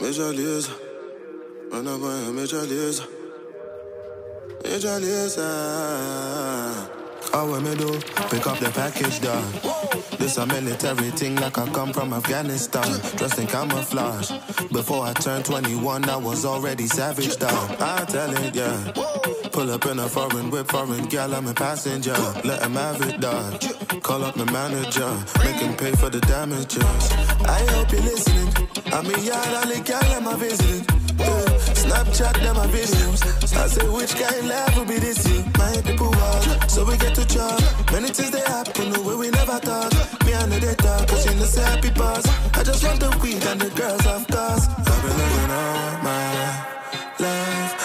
Major Run up on Major Lazer. Major Lazer. All what me do, pick up the package, dog. This a military thing like I come from Afghanistan. Dressed in camouflage. Before I turned 21, I was already savage, dog. I tell it, yeah. Pull up in a foreign whip, foreign gal, I'm a passenger. Let him have it, dog. Call up my manager, make him pay for the damages. I hope you're listening. I mean, yeah, all the gal, I'm visiting. Yeah. Snapchat them my videos. I say which kind life will be this year? My people walk, so we get to chop. Many things they happen the way we never thought. Me and the talk, cause know say happy pass. I just want the weed and the girls of course. I've been living all my life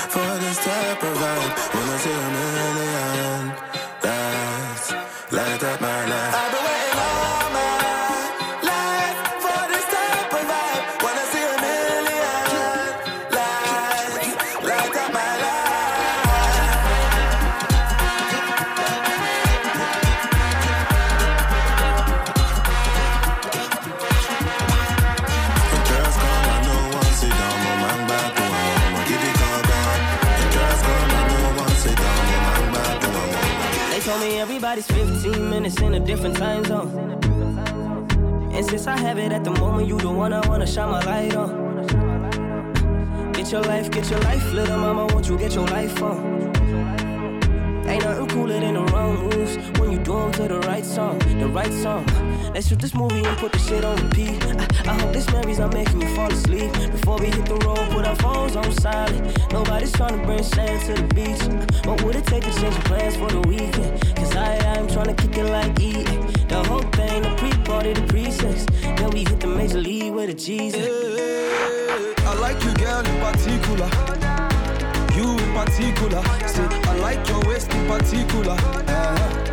in a different time zone. And since I have it at the moment, you the one I wanna shine my light on. Get your life, get your life, little mama, won't you get your life on? Ain't nothing cooler than the wrong moves you do to the right song, the right song. Let's shoot this movie and put the shit on repeat. I, I hope this memories are making you fall asleep. Before we hit the road, put our phones on silent. Nobody's trying to bring sand to the beach. What would it take to change of plans for the weekend? Cause I, I'm trying to kick it like E. The whole thing, the pre-party, the pre-sex. Then we hit the major league with a Jesus. Yeah, I like you, girl, in particular you in particular. Say, I like your waist in particular. Uh,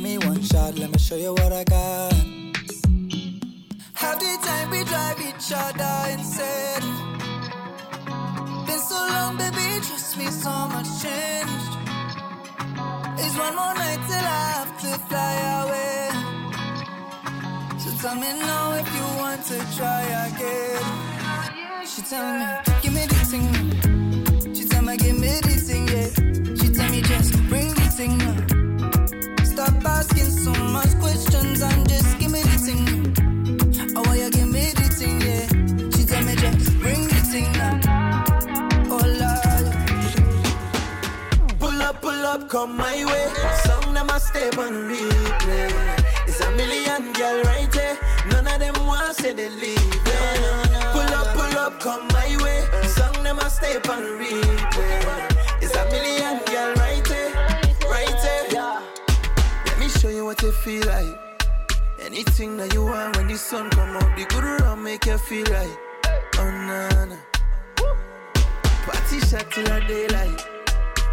Give me one shot, let me show you what I got. Half the time we drive each other insane. Been so long, baby, trust me, so much changed. It's one more night till I have to fly away. So tell me now if you want to try again. She tell me, give me the thing. She tell me, give me the so much questions and just give me. Oh, me yeah? She me bring. Oh, Lord. Pull up, pull up, come my way. Song them a step on replay. It's a million girl right there. None of them want say they leave. Pull up, pull up, come my way. Song them a step on replay. It's a million girl show you what you feel like. Anything that you want when the sun come out, the good run make you feel right. Oh na na. Party shot till the daylight.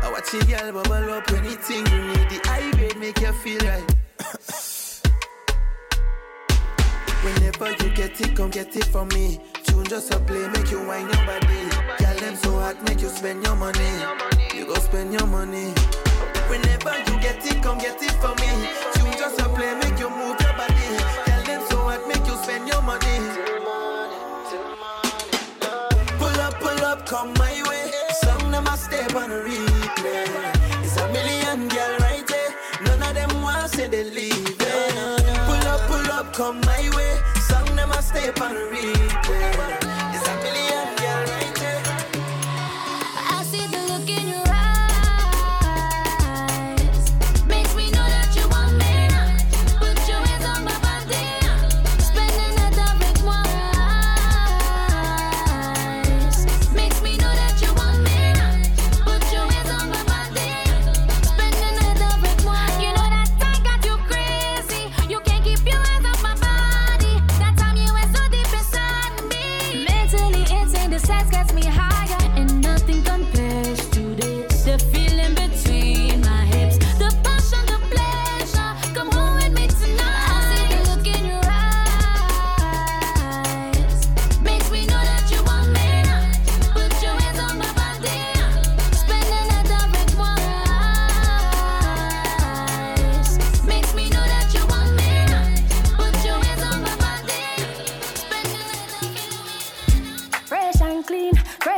I watch a girl bubble up anything you need. The high grade make you feel right. Whenever you get it, come get it from me. Tune just a play, make you wine your body. Girl, them so hot, make you spend your money. You go spend your money. Whenever you get it, come get it for me. Tune just a play, make you move your body. Girl, them so hot, make you spend your money. Pull up, pull up, come my way. Some them a step on a replay. It's a million girl right there. None of them want say they leave. Pull up, pull up, come my way Song never stay on replay.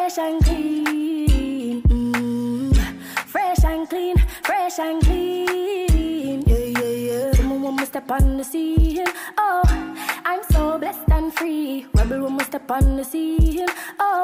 fresh and clean. Mm, fresh and clean, fresh and clean. Yeah, yeah, yeah. Woman, woman, step on the scene. Oh, I'm so blessed and free. Rebel woman, step on the scene. Oh.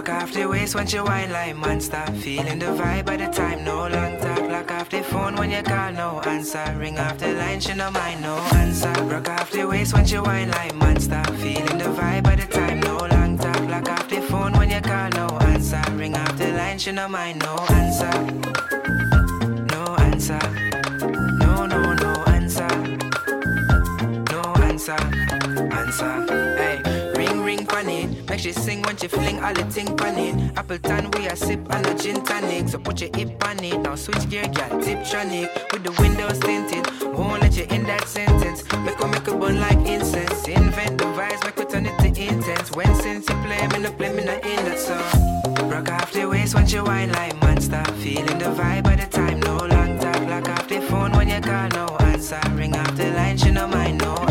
Rock off the waist when you wine like monster. Stop feeling the vibe by the time. No long talk. Lock off the phone when you call. No answer. Ring off the line. She no mind. No answer. Rock off the waist when you wine like monster. Stop feeling the vibe by the time. No long talk. Lock off the phone when you call. No answer. Ring off the line. She no mind. No answer. No answer. No no no answer. No answer. Answer. Make she sing when she fling all the ting panning. Appleton, we a sip and a gin tonic. So put your hip on it. Now switch gear, girl, Tiptronic. With the windows tinted. Won't let you in that sentence. Make her make a bun like incense. Invent the vibes, make her turn it to intense. When since you play, me no play, me no in that song. Rock off the waist when you wine like monster. Feeling the vibe by the time, no long talk. Lock off the phone when you call, no answer. Ring off the line, she no mind, no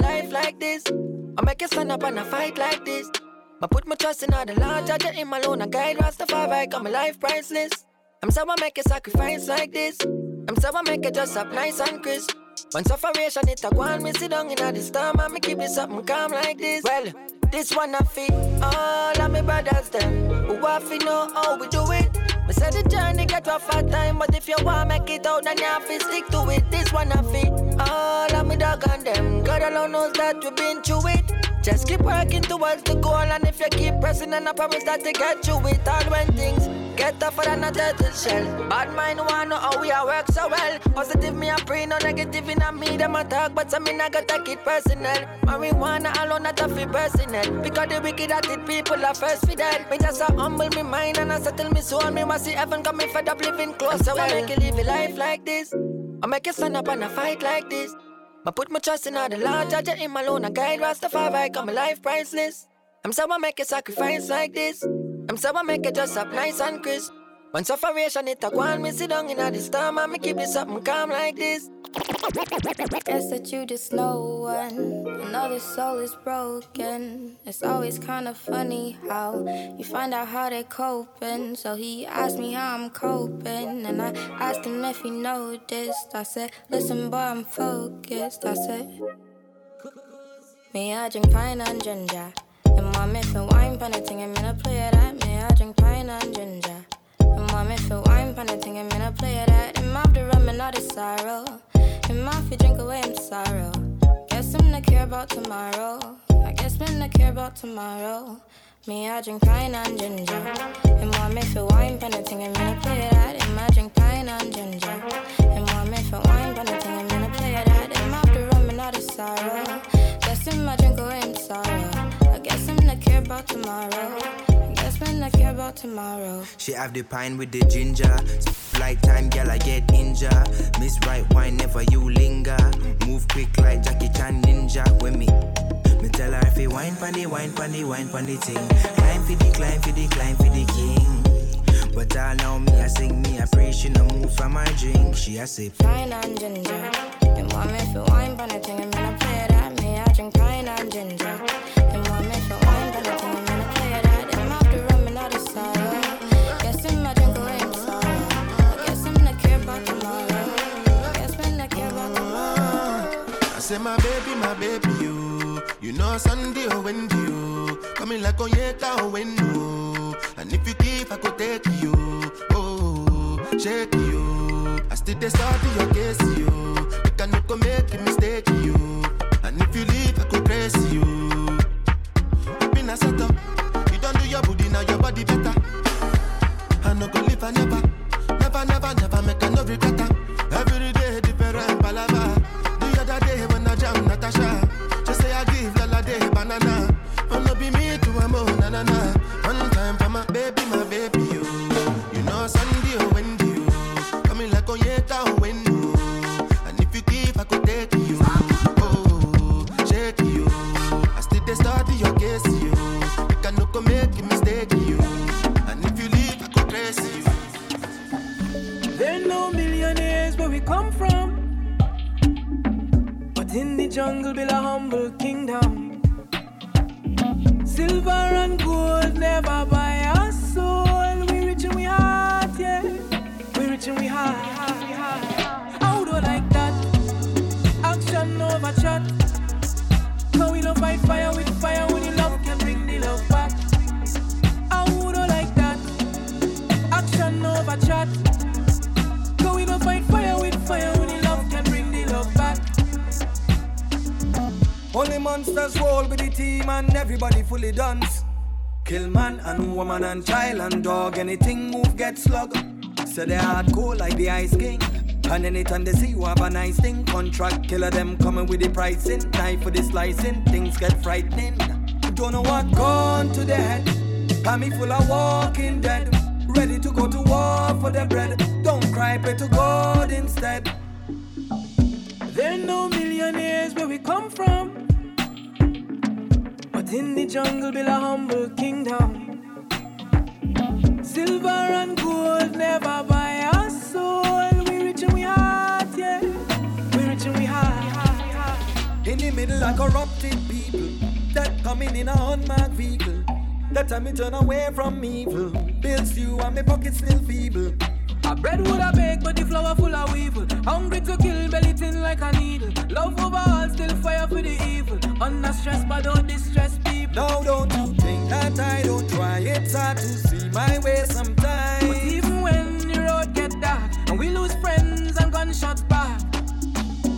life like this. I make you stand up and I fight like this. I put my trust in all the Lord, judge in my loan, I guide Rastafari, got my life priceless. I'm so I make a sacrifice like this. I'm so I make it just up nice and crisp. When sufferation it a go on me sit down in a this storm and me keep it something calm like this. Well, this one I fit all of my brothers them who want to know how we do it. We said the journey get rough at time, but if you want make it out, then you have to stick to it. This one I fit all of me dog and them. God alone knows that we've been through it. Just keep working towards the goal, and if you keep pressing, then I promise that to get you it. All when things get tougher than a turtle shell. Bad mind wanna know how we are work so well. Positive me a pray, no negative in a me. Them a talk, but some me not got take it personal. Marijuana alone not a fi personal. Because the wicked it, people are first for that. Me just a humble me mind and I settle me soul. Me want see heaven come me fed up living close. So I make you live a life like this. I make you stand up and a fight like this. I put my trust in all the Lord, judge him alone, a guide Rastafari, got my life priceless. I'm someone I make a sacrifice like this. I'm so I make it just up nice and crisp. When sufferation it a go on, me sit down in a this time and me keep it something calm like this. Guess that you just know one. Another soul is broken. It's always kind of funny how you find out how they're coping. So he asked me how I'm coping, and I asked him if he noticed. I said, Listen, boy, I'm focused. I said, Me, I drink pine and ginger. And my myth and wine, pan a thing, I'm gonna play that. I drink pine and ginger. And my myth and wine, pan thing, I'm gonna play that. And my the rum and not the sorrow. Him off, you drink away him sorrow. Guess him not care about tomorrow. I guess men not care about tomorrow. Me, I drink pine and ginger. And me for wine, penalty, I'm gonna play that. Him, I drink pine and ginger. And me for wine, penalty, I'm gonna play that. Him off the rum and not the sorrow. Guess him, I drink away him sorrow. I guess him not care about tomorrow. I men not care about tomorrow. She have the pine with the ginger. Like time, girl, I get injured. Miss right wine, never you linger. Move quick like Jackie Chan ninja with me. Me tell her if you wine pon wine pon wine the thing. Climb for the climb for the climb for the king. But all now me I sing me I pray she no move from my drink. She a sip. Pine and ginger. You want me for wine pon the thing, and I play that. Me I drink pine and ginger. Say my baby, my baby, you. You know Sunday oh, or Wendy, you. Coming like oh, Onyeka or oh, Wendo. And if you give, I could take you. Oh, shake you. I still dey study your case, you. You can go make a mistake, you. And if you leave, I could praise you. Been a setup. You don't do your booty, now your body better. I no go live, I never. Never, never, never make a no regret. Every day, different palava. Jungle build a humble kingdom. Silver and gold never buy our soul. We rich and we heart, yeah. We rich and we heart. How do like that? Action over chat. Cause we don't fight fire with fire when you love can bring the love back. How do like that? Action over chat. Cause we don't fight fire with fire Only monsters roll with the team and everybody fully dance. Kill man and woman and child and dog. Anything move get slug. So they hard cold like the ice king. And anytime they see you have a nice thing, contract killer them coming with the pricing. Knife for the slicing, things get frightening. Don't know what gone to the head. Me full of walking dead. Ready to go to war for the bread. Don't cry, pray to God instead. There are no millionaires where we come from. In the jungle build a humble kingdom. Silver and gold never buy our soul. We rich and we heart, yeah. We rich and we heart. In the middle of corrupted people that coming in a unmarked vehicle. That time me turn away from evil. Bills few and my pocket still feeble. A bread would I bake, but the flour full of weevil. Hungry to kill, belly thin like a needle. Love overall, still fire for the evil. Under stress, but don't distress people. Now don't you think that I don't try? It's hard to see my way sometimes. But even when the road get dark and we lose friends and gunshots back,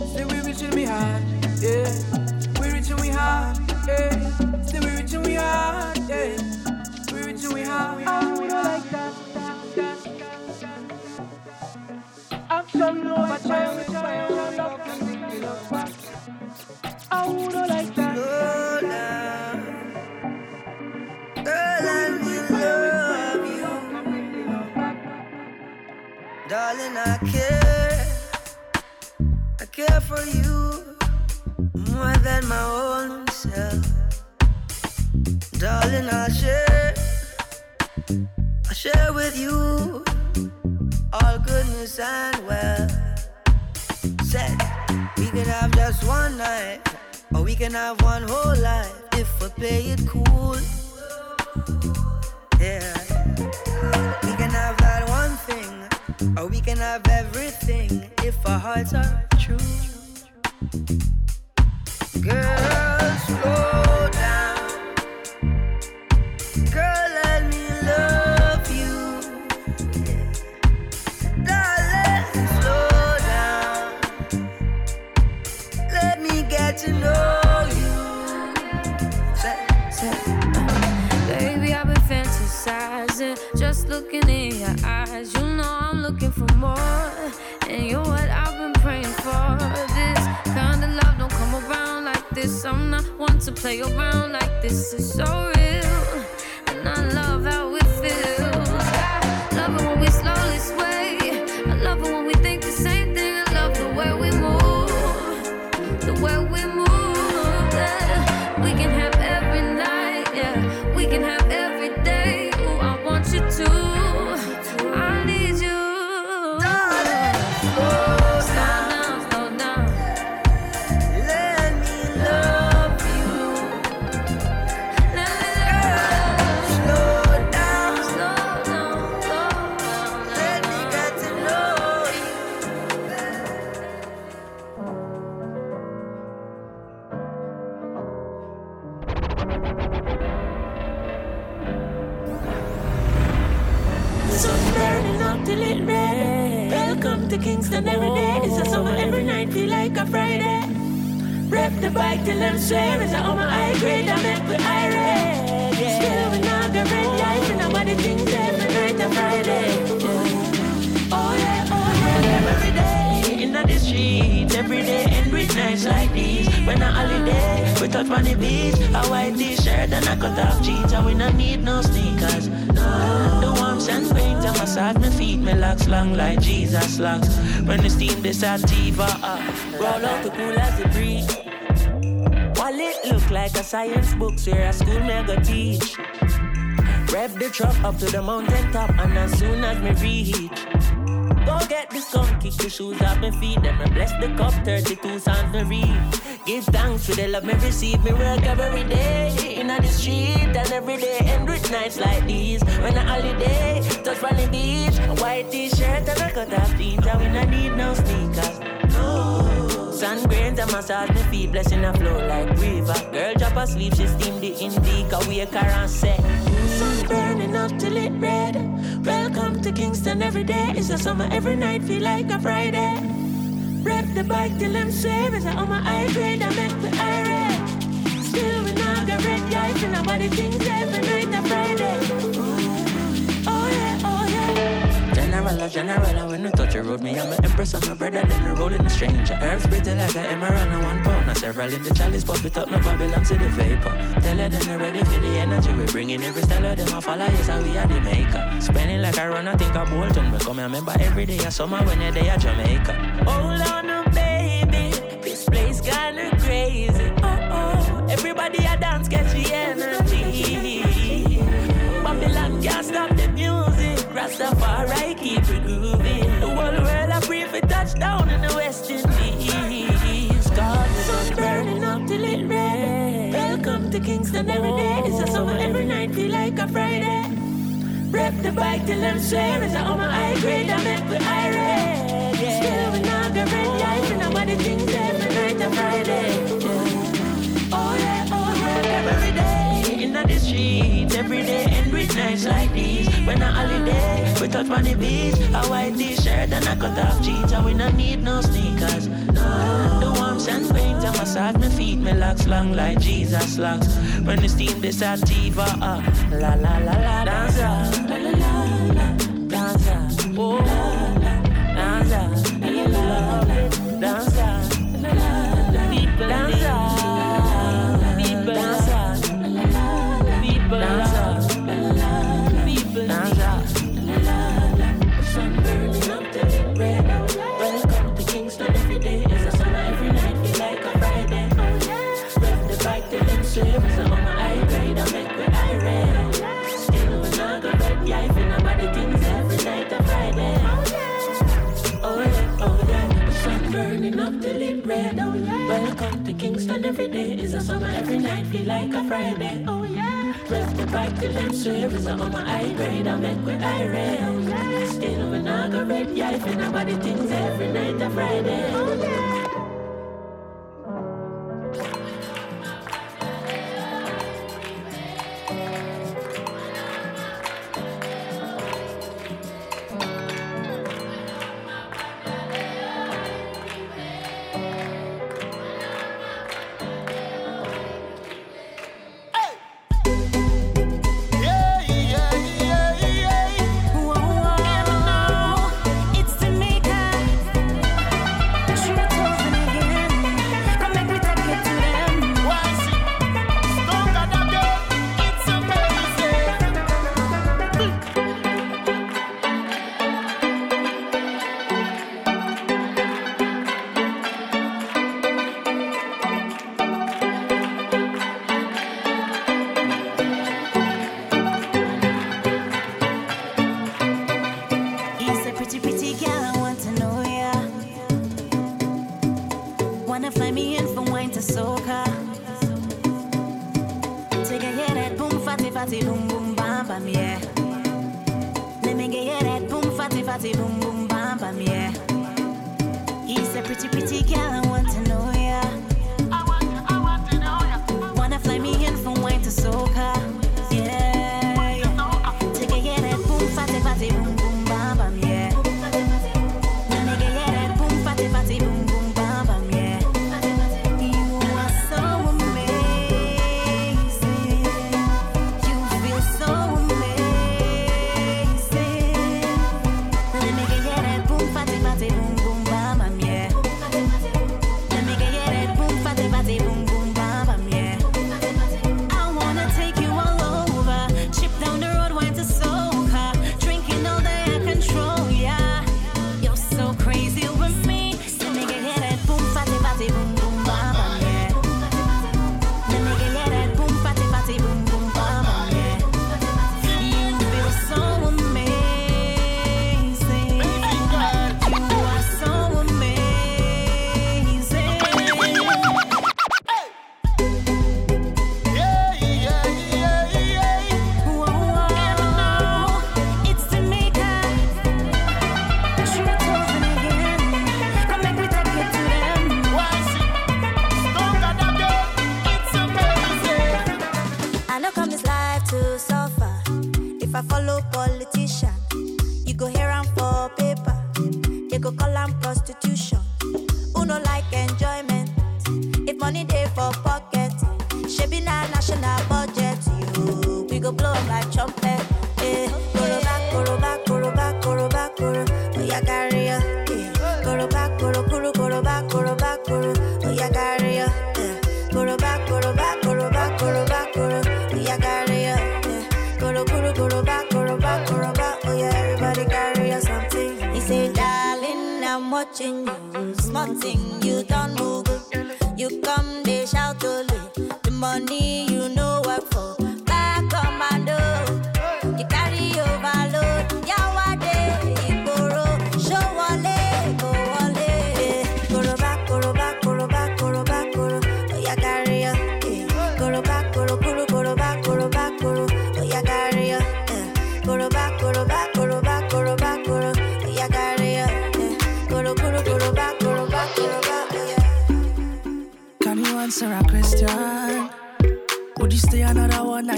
still we rich and we hard, yeah. We rich and we hard, yeah. Still we rich and we hard, yeah. We rich and we hard. I would like that. I would like that. Down. Girl, I will love you. Darling, I care. I care for you more than my own self. Darling, I'll share. I'll share with you all goodness and well. Said we can have just one night, or we can have one whole life if we play it cool. Yeah, we can have that one thing, or we can have everything if our hearts are true. Girl, slow down. Play around like this. It's so real, touch on the beach, a white t-shirt and a cut off jeans, and we not need no sneakers. No, the warmth and paint, I massage my feet, my locks long like Jesus locks. When the steam this sativa up, uh, roll out the cool as the breeze. Wallet look like a science book, where a school me go teach. Rev the truck up to the mountain top, and as soon as me reach. Go get the sun, kick the shoes off my feet. Then I bless the cup, 32 songs me read. Give thanks for the love me receive. Me work every day in the street and every day end with nights like these. When a holiday, touch on the beach, a white t-shirt and a cut off jeans. And we not need no sneakers. No. Sun grains and massage my feet, blessing a flow like river. Girl drop asleep, she steam the indica, wake her and say, Sun burning up till it red. Welcome to Kingston every day. It's a summer every night, feel like a Friday. Rep the bike till I'm saving. on my grade, I make the irate. Still we not got red guys, and nobody thinks every night a Friday. General, a general, and when we touch the road, me I'm an empress, I'm a brother, then we rolling a stranger. Herbs pretty like an emerald, and one pound, now several in the chalice, pop it up, no Babylon to the vapor. Tell her then ready for the energy, we bringing every of them, I follow, yes, how we are the maker. Spending like I run, I think I Bolton, we come here, remember every day, I summer when you're there, Jamaica. Hold on, no, baby, this place kinda crazy. Oh, oh, everybody a dance, catch the energy. Babylon can't stop. Rastafari keep it grooving. The whole world I pray for touchdown in the West Indies. God, the sun's burning up till it red. Welcome to Kingston every day. It's a summer every night, feel like a Friday. Rep the bike till I'm swear it's on my high grade. I make with irate. Yeah. Still we're not got red lights and nobody thinks every night a Friday. Oh yeah, oh yeah, every day in the street, every day end with nights like these. When a holiday, on the beach, a white t-shirt and a cut off jeans, and we don't need no sneakers. No, the warmth and paint, I massage my feet, my locks long like Jesus locks. When the steam this sativa up, uh. la la la la, dance uh. la la la la, dance uh. oh, dance dance dance Friday. Nobody thinks every night a Friday Oh yeah.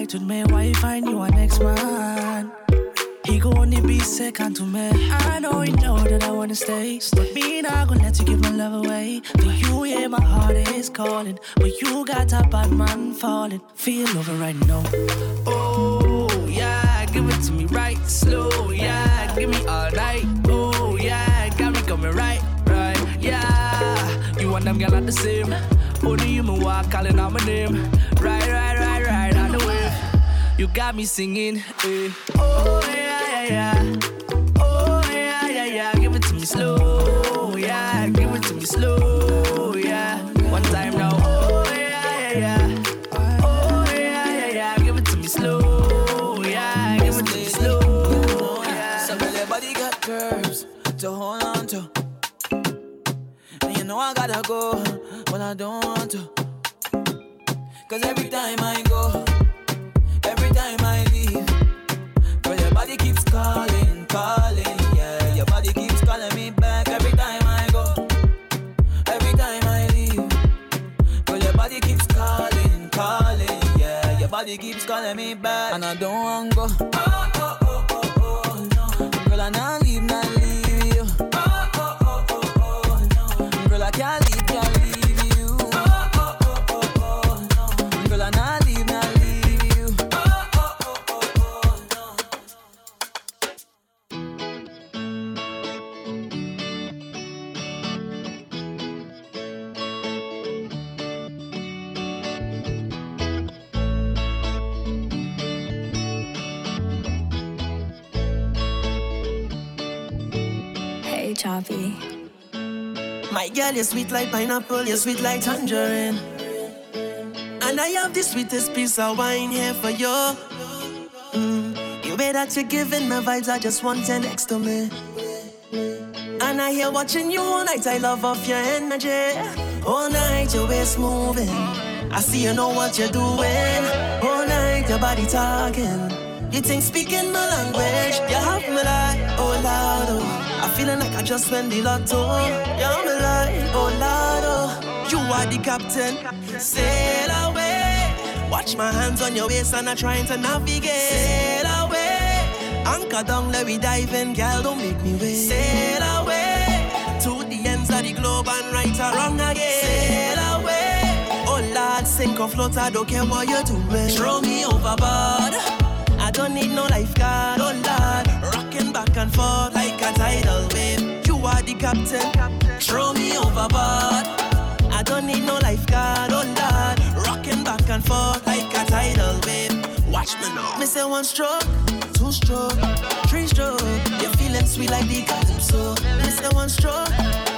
Night with me? Why you find a next man? He go only be second to me. I know you know that I wanna stay. But me not gonna let you give my love away. For you, yeah, my heart is calling. But you got a bad man falling. Feel over right now. Oh, yeah, give it to me right slow. Yeah, give me all night. Oh, yeah, got me coming right, right. Yeah, you and them girl are the same. Only you me walk calling out my name. Right, right, right, You got me singing. Eh. Oh yeah, yeah, yeah. Oh yeah, yeah, yeah. Give it to me slow. Yeah, give it to me slow. Yeah, one time now. Oh yeah, yeah, yeah. Oh yeah, yeah, yeah. Give it to me slow. Yeah, give it to me slow. Yeah. Some of their body got curves to hold on to. And you know I gotta go, but I don't want to. Cause every time I go, time I leave, girl, your body keeps calling, calling, yeah. Your body keeps calling me back every time I go, every time I leave. Girl, your body keeps calling, calling, yeah. Your body keeps calling me back, and I don't want go. Oh, oh, oh, oh, oh, no. Girl, I not My girl, you're sweet like pineapple, you're sweet like tangerine. And I have the sweetest piece of wine here for you. Mm. The way that you're giving me vibes, I just want you next to me. And I hear watching you all night, I love off your energy. All night, your waist moving. I see you know what you're doing. All night, your body talking. You think speaking my language, you have me like, oh Lord, oh. I feeling like I just went the lotto. You have me like, oh Lord, oh. You are the captain, sail away. Watch my hands on your waist and I'm trying to navigate. Sail away, anchor down, let me dive in, girl, don't make me wait. Sail away to the ends of the globe and right or wrong again. Sail away, oh Lord, sink or float, I don't care what you're doing. Throw me overboard. Don't need no lifeguard, oh Lord. Rocking back and forth like a tidal wave. You are the captain, throw me overboard. I don't need no lifeguard, oh Lord. Rocking back and forth like a tidal wave. Watch me now. Me say one stroke, two stroke, three stroke. You're feeling sweet like the calypso. Me say one stroke,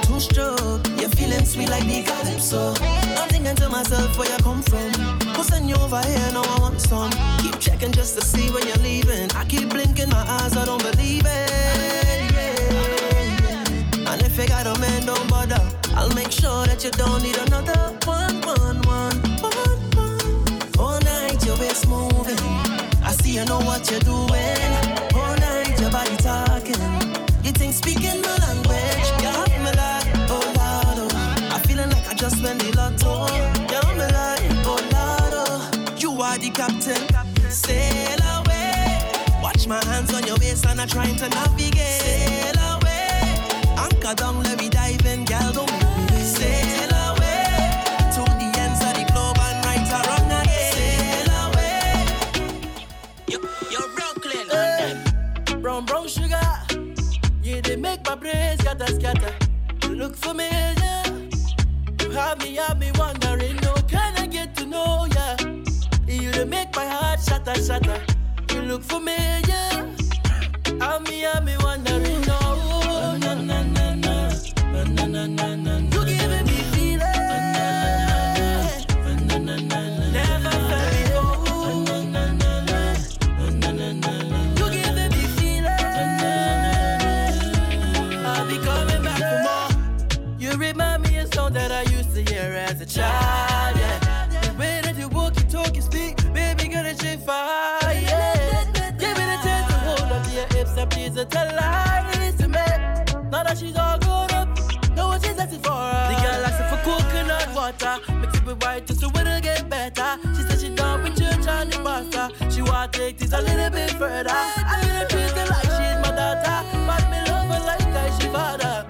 two stroke. You're feeling sweet like the calypso. I'm thinking to myself where you come from. Who send you over here? Now I want some. Keep checking just to see when you're leaving. I keep blinking my eyes, I don't believe it. Yeah. And if you got a man, don't bother. I'll make sure that you don't need another one, one, one, one, one. All night your waist moving. I see you know what you're doing. All night your body talking. You think speaking my my hands on your waist and I'm trying to navigate. Sail away. Anchor down, let me dive in, girl, don't make me Sail away. To the ends of the globe and right around again. Sail away. You're Brooklyn hey. Brown, brown sugar. Yeah, they make my brains scatter, scatter. You look familiar. You have me, have me wondering, no, can I get to know ya? You make my heart shatter, shatter. You look familiar me and me a little bit further. I didn't treat her like she's my daughter, but me love her like I she father.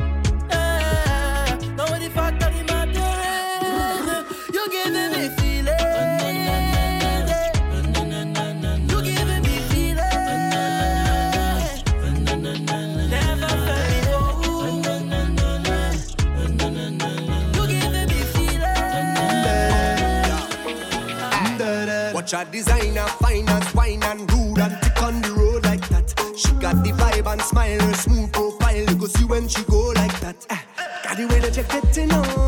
Yeah, now eh. the fact of the matter is, you giving me feelings. You giving me feelings. Never felt Watch a designer, finance Got the vibe and smile, her smooth profile. You see when she go like that. Eh, got the way that you're getting on.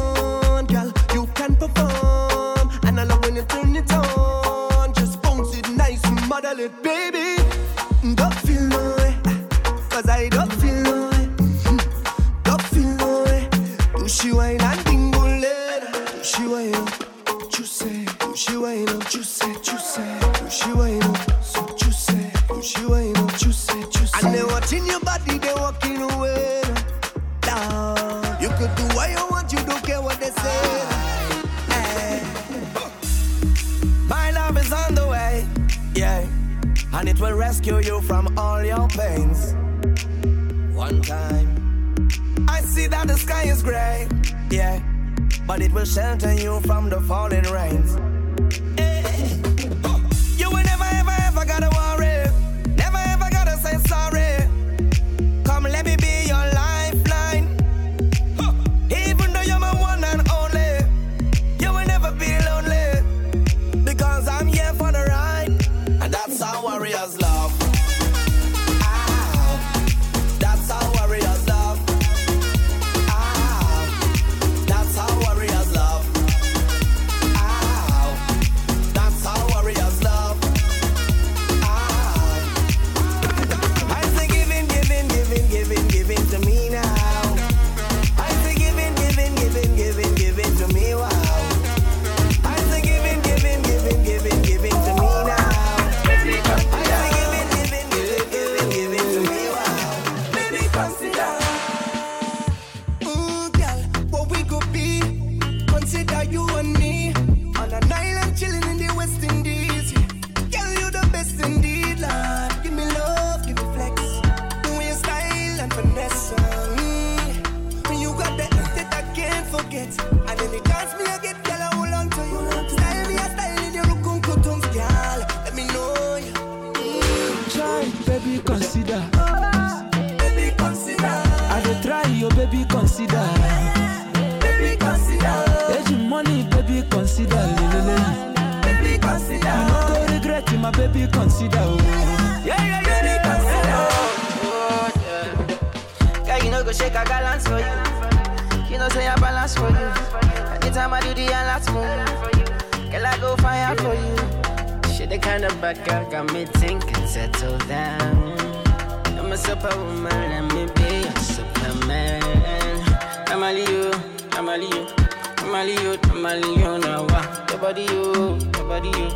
tamale yo, tamale yo now. Your body yo, your yo,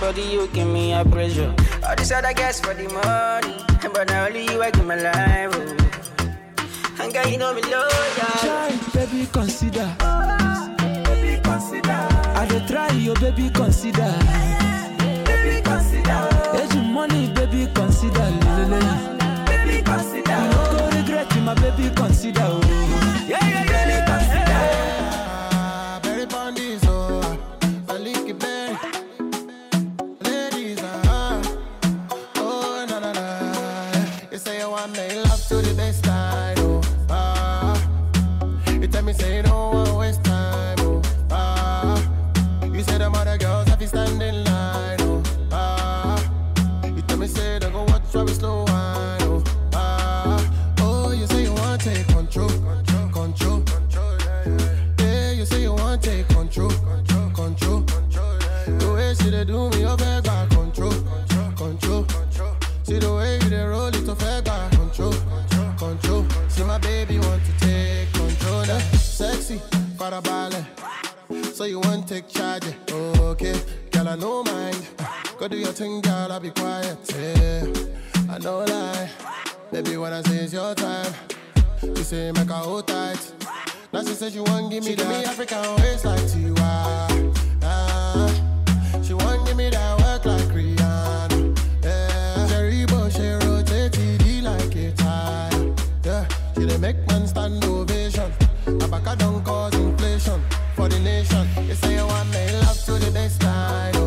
your yo, give me a pressure. All these other guys for the money, but now only you I give my life. Oh. And girl, you know me loyal. Try, baby, consider. Oh, baby, consider. I dey try, yo, baby, consider. Baby, consider. Age money, baby, consider. Baby, consider. You no go regret, my baby, consider. Oh. Yeah, yeah. Go do your thing, girl, I'll be quiet. Yeah, I know lie. Baby, when I say it's your time, you say make her hold tight. Now she said she want give me that me African waist like Tiwa. Ah, she want give me that work like Rihanna. Yeah, she rotate TD like a tire. Yeah, she dey make man stand ovation. Abaka don't cause inflation for the nation. You say you want me love to the best baseline.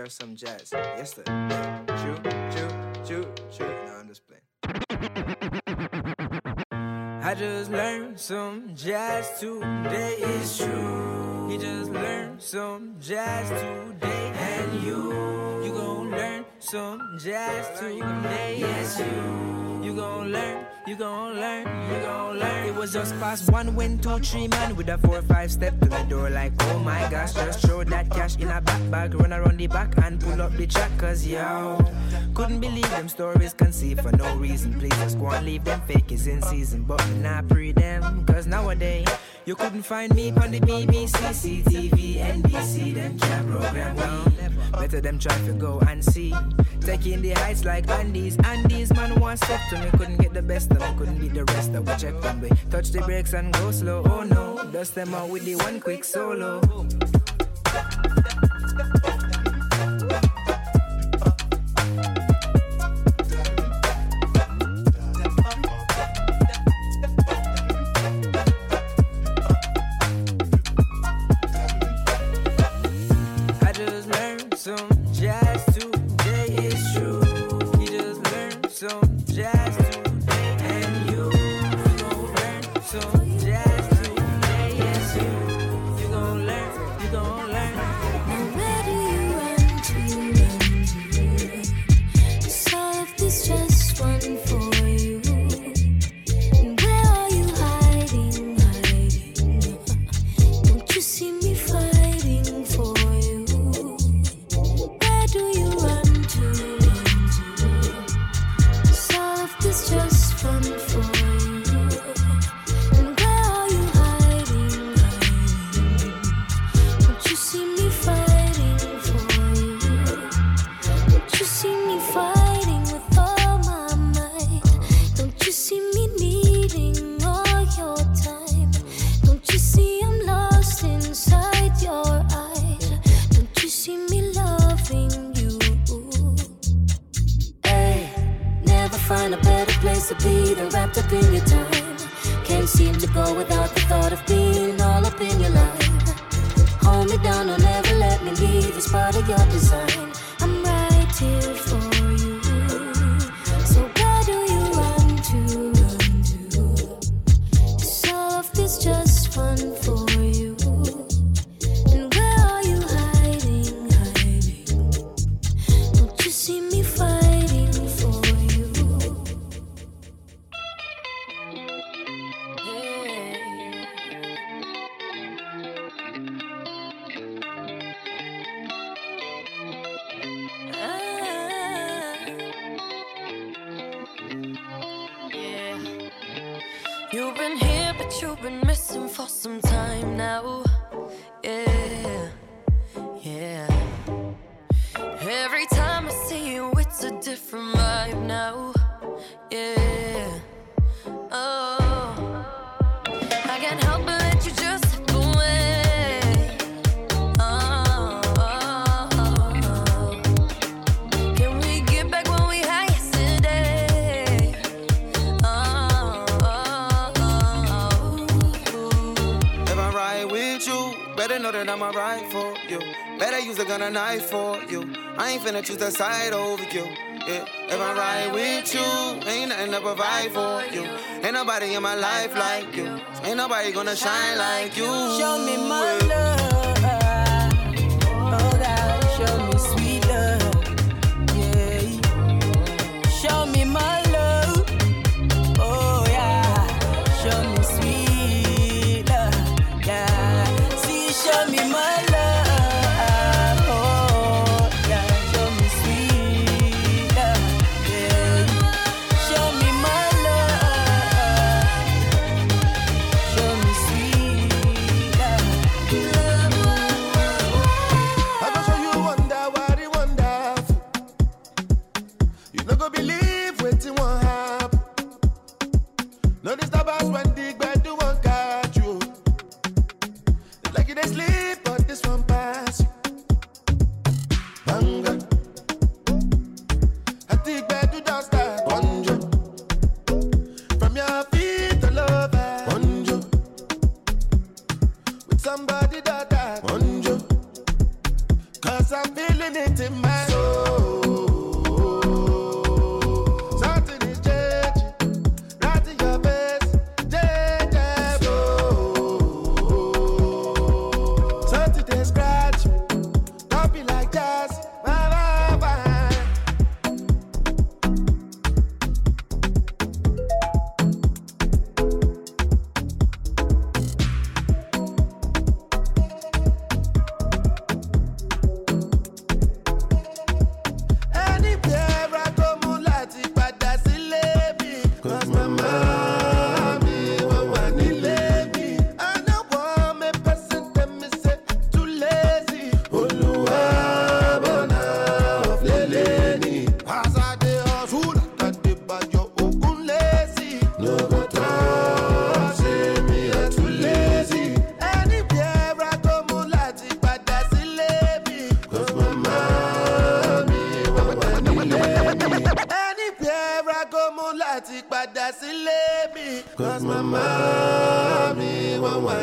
Girl some jazz yesterday. True, true, true, true. No, I'm just playing. I just learned some jazz today. It's true. You just learned some jazz today, and you, you gon' learn some jazz today. Yes, you, you gon' learn, you gon' learn, you gon' learn. It was just past one, when two, three man with a four, five step to the door. Like, oh my gosh, just throw that cash in a back bag, run around the back and pull up the track. Cause yo, couldn't believe them stories conceived for no reason. Please just go and leave them fake is in season, but not pre them. Cause nowadays, you couldn't find me on the BBC, CTV, NBC, them can't program me. Better them try to go and see. Taking the heights like Andes. Andes, man, one step to me. Couldn't get the best of me, couldn't beat the rest of we check when we touch the brakes and go slow. Oh no, dust them out with the one quick solo. Every time I see you, it's a different vibe now. Yeah. Oh. I can't help but let you just slip away. Oh. Can we get back when we had yesterday? Oh, oh. If I'm right with you, better know that I'm right for Better use a gun and knife for you. I ain't finna choose that side over you. Yeah. If I'm right with you, ain't nothing to provide for you. Ain't nobody in my life like you. Ain't nobody gonna shine like you. Show me my love.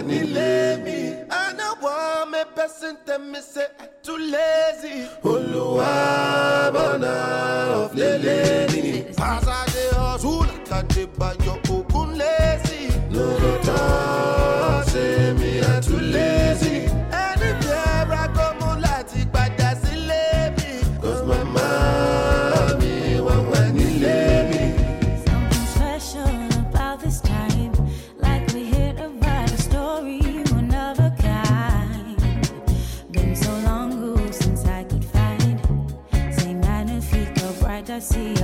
nílé mi. Ànáwọ̀ mi person tell me say I too lazy. Olúwa bọ̀nà ọ̀flélé de Pàṣẹ ọ̀tún làkàdé bàyọ̀ ògún No no, ta ṣe mi I too lazy. see.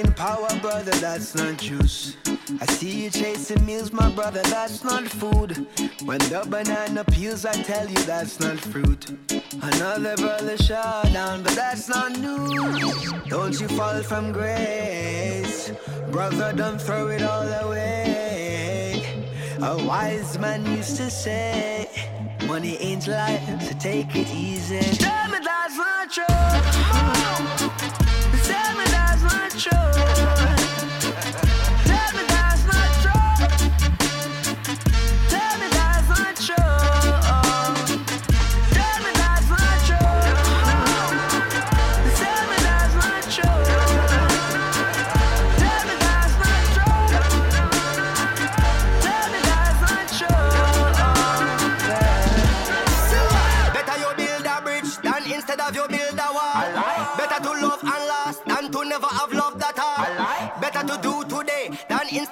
Power, brother, that's not juice. I see you chasing meals, my brother, that's not food. When the banana peels, I tell you that's not fruit. Another brother shot down, but that's not news. Don't you fall from grace, brother, don't throw it all away. A wise man used to say, money ain't life, so take it easy. Tell me that's not true.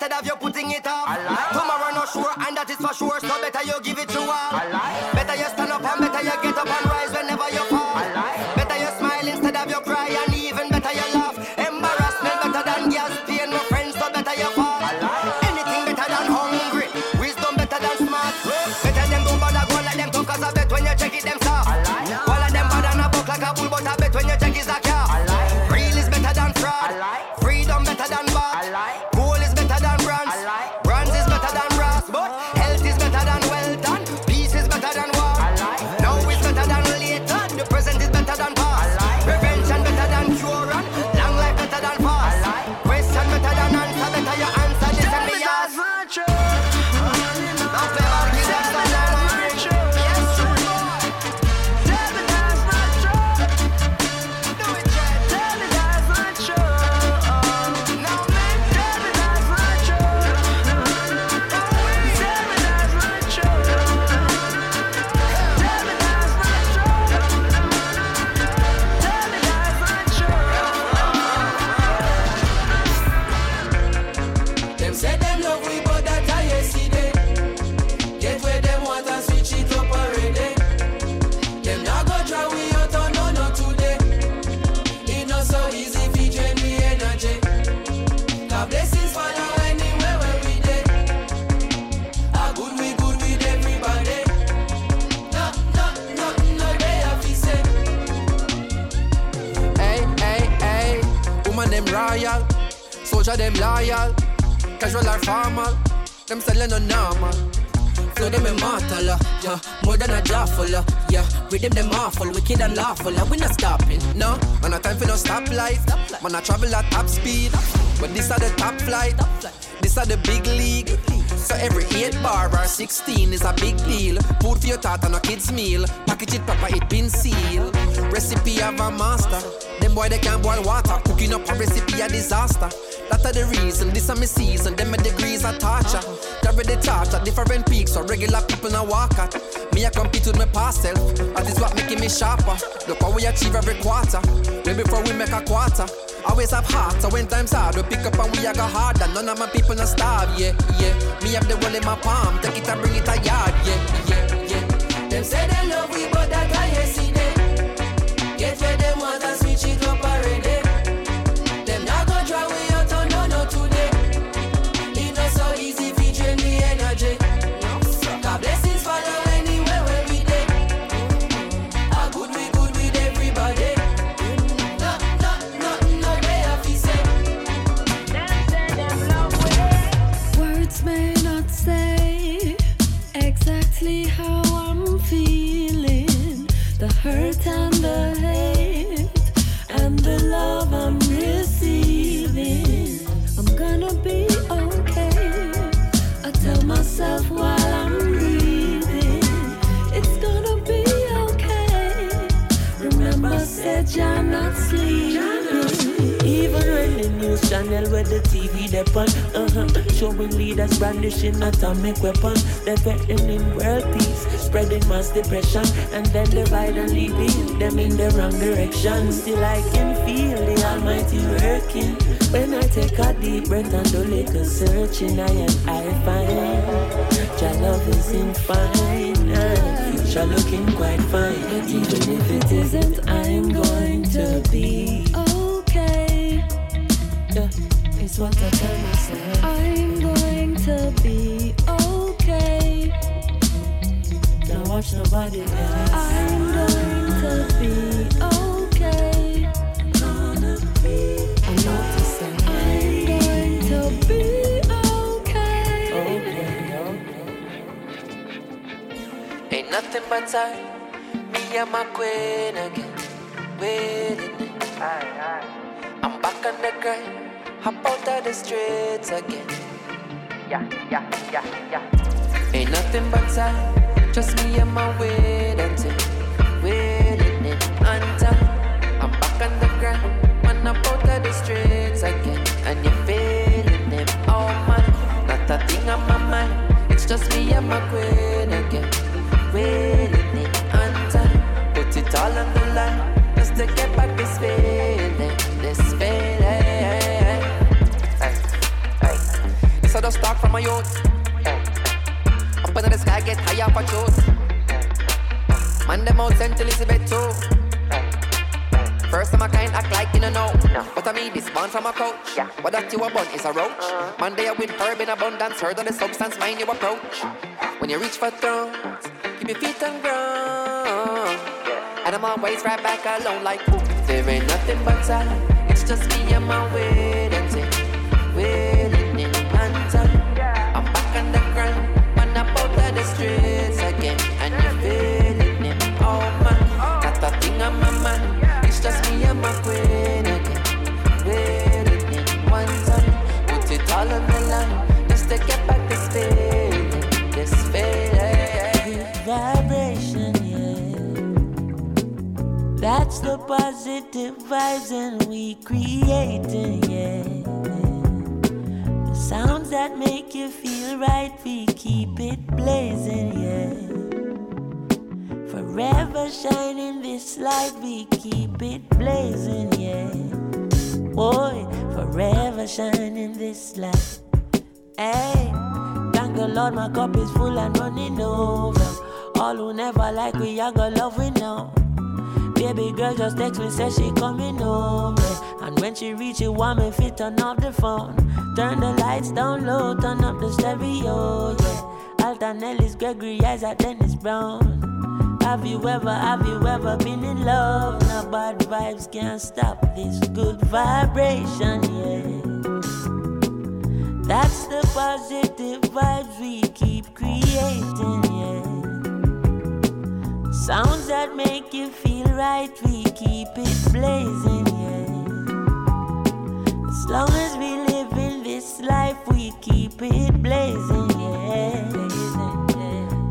Instead of you them selling no normal. Flow them immortal, yeah, more than a jawful, uh, yeah. Rhythm them them awful, wicked and lawful, and we not stopping, no. Man, a time for no stoplight, man, I travel at top speed, but this are the top flight, this are the big league. So every 8 bar or 16 is a big deal. Food for your thought and a kid's meal. Package it proper, it been sealed. Recipe of a master. Them boy they can't boil water. Cooking up a recipe a disaster. That are the reason, this are my season. Them my degrees are torture. Carry the torch at different peaks, so regular people now walk at. Me I compete with my past self. That is what making me sharper. Look how we achieve every quarter. Way before we make a quarter. Always have heart, so when times hard, we pick up and we a go harder. None of my people not starve, yeah, yeah. Me have the world in my palm, take it and bring it a yard, yeah, yeah, yeah. Them say them love we, but Even when the channel where the TV depon. Uh-huh. Showing leaders brandishing atomic weapons. They're threatening world peace, spreading mass depression, and then divide and leading them in the wrong direction. Still I can feel the Almighty working. When I take a deep breath and do little searching, I and I find your love is infinite. Future looking quite fine. Even if it isn't, I'm going to be. Yeah, it's what I tell myself. I'm going to be okay. Don't watch nobody else. I'm going to be okay. Gonna be. I'm not to say. I'm going to be okay. Okay, okay. Ain't nothing but time. Me and my queen again. Waiting. I'm back on the grind. Hop out of the streets again. Yeah, yeah, yeah, yeah. Ain't nothing but time. Just me and my team. Waiting in mind you approach. When you reach for thrones, keep your feet on ground. And I'm always right back alone, like. There ain't nothing but time. It's just me and my waiting vibes and we creating, yeah. The sounds that make you feel right, say she coming home. And when she reach, you want me fit turn off the phone. Turn the lights down low, turn up the stereo, yeah. Alton Ellis, Gregory Isaac, Dennis Brown. Have you ever, have you ever been in love? Now bad vibes can't stop this good vibration, yeah. That's the positive vibes we keep creating, yeah. Sounds that make you feel right, we keep it blazing, yeah. As long as we live in this life, we keep it blazing, yeah.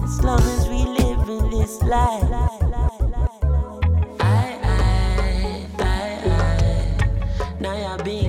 As long as we live in this life. I, I, I, I. Now you're being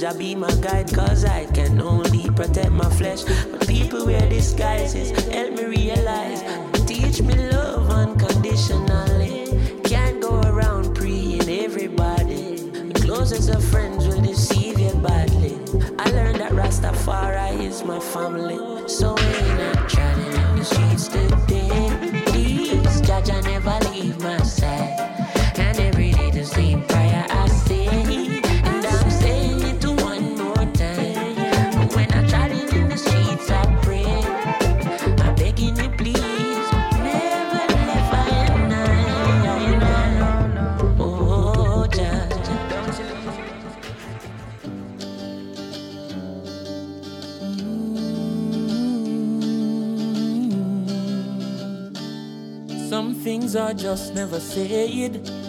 Jah be my guide, cause I can only protect my flesh. But people wear disguises, help me realize. Teach me love unconditionally. Can't go around preying everybody. The closest of friends will deceive you badly. I learned that Rastafari is my family. So just never said.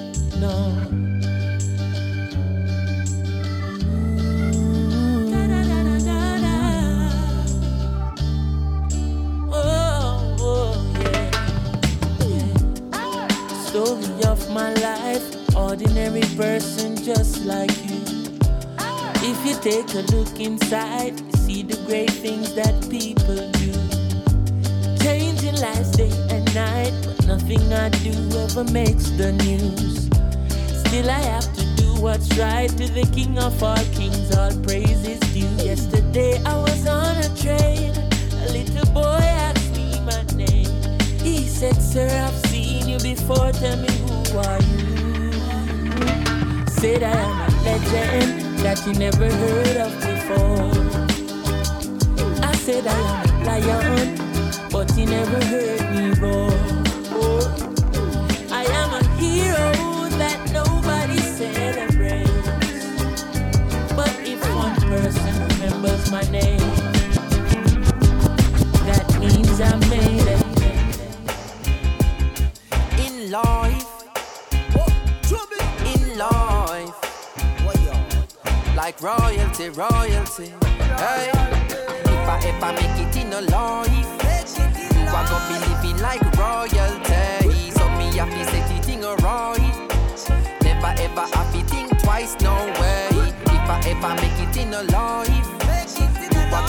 Ever make it in a life,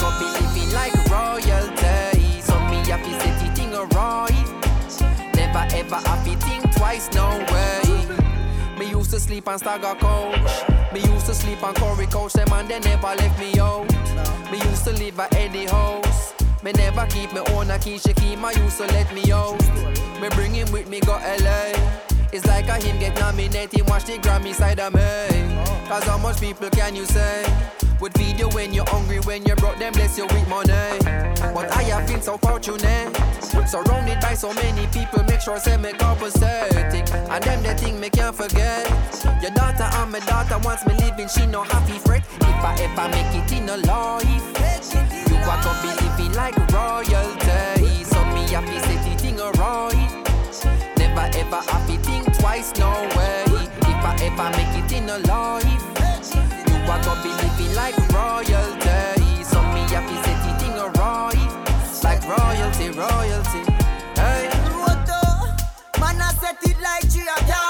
gonna be living like royalty. So me to set in a right. Never ever to think twice, no way. Me used to sleep on Stagger Coach. Me used to sleep on Corey Coach. Them and they never left me out. Me used to live at Eddie House. Me never keep me own a key. She keep my used to let me out. Me bring him with me go LA. It's like a him get nominated. Watch the Grammy side of me. Cause how much people can you say? Would feed you when you're hungry, when you're broke, then bless you with money. But I have been so fortunate. Surrounded by so many people, make sure I say me compensating. And them the thing me can't forget. Your daughter and my daughter wants me living, she no happy fret. If I ever make it in a life, you are gonna be living like royalty. So me happy set it in a right. Never ever happy think twice, no way. If I ever make it in a life, royalty. Hey. Man, I set it like a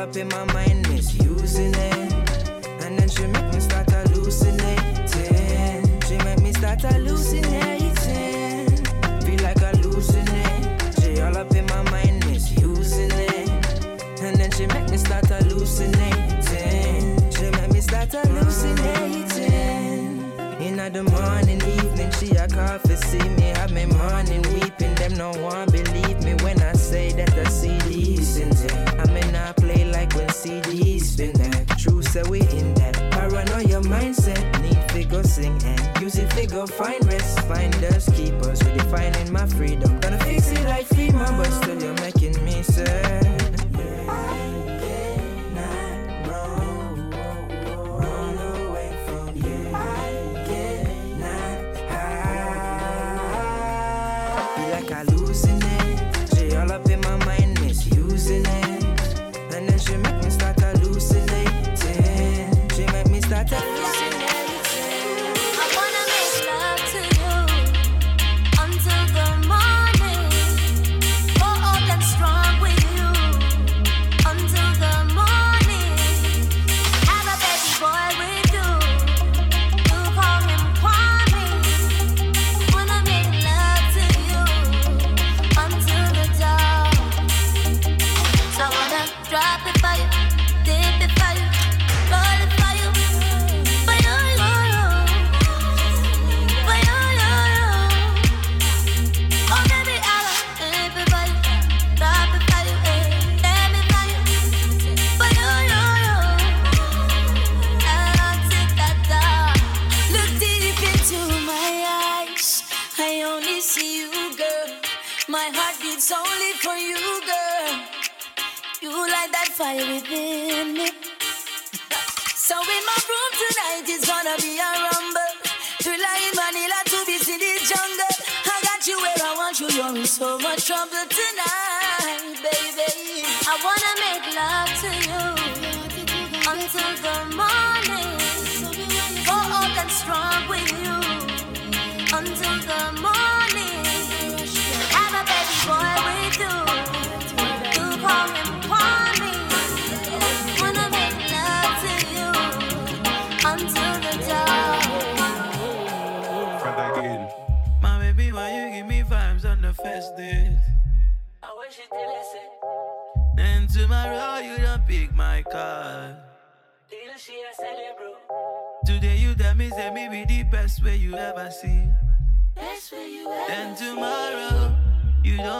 up in my mind, misusing it. find rest, find us, keepers, redefining my freedom.